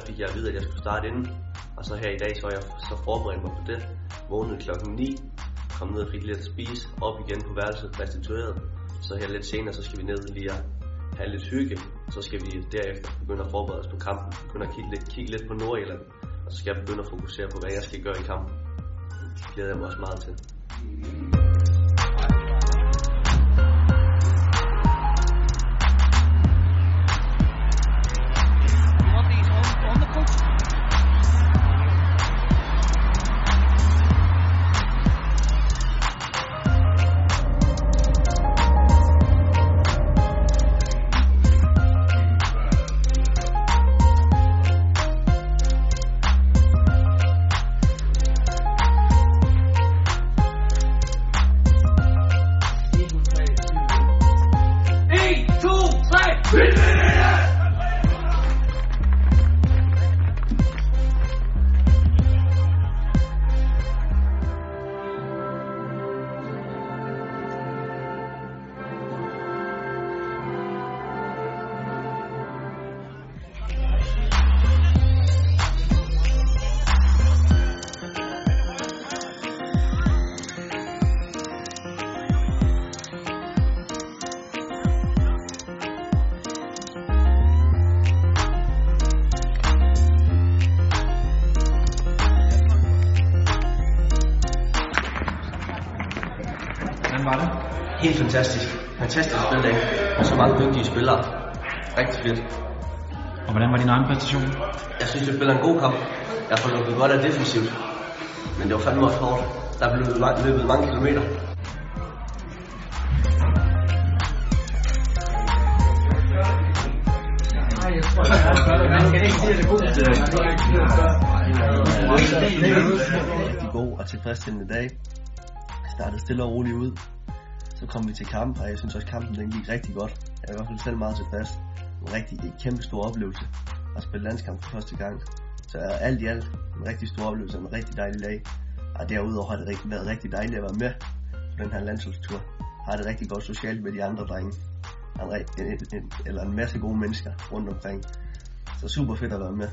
fik jeg at vide, at jeg skulle starte inden. Og så her i dag, så jeg så forberedt mig på det. Vågnede klokken 9, kom ned og fik lidt at spise, op igen på værelset, restitueret. Så her lidt senere, så skal vi ned lige og have lidt hygge. Så skal vi derefter begynde at forberede os på kampen. Begynde at kigge lidt, kigge lidt på Nordjylland. Og så skal jeg begynde at fokusere på, hvad jeg skal gøre i kampen. Det glæder jeg mig også meget til. Hvordan var det? Helt fantastisk. Fantastisk spildag. Og så mange dygtige spillere. Rigtig fedt. Og hvordan var din egen præstation? Jeg synes, jeg spiller en god kamp. Jeg får lukket godt af defensivt. Men det var fandme også hårdt. Der blev løbet, ma- løbet mange kilometer. rigtig god og tilfredsstillende dag. Startede stille og roligt ud. Så kom vi til kamp, og jeg synes også, at kampen den gik rigtig godt. Jeg var i hvert fald selv meget tilfreds. En rigtig en kæmpe stor oplevelse at spille landskamp for første gang. Så alt i alt en rigtig stor oplevelse og en rigtig dejlig dag. Og derudover har det rigtig, været rigtig dejligt at være med på den her landsholdstur. Har det rigtig godt socialt med de andre drenge. En, en, en, eller en masse gode mennesker rundt omkring. Så super fedt at være med.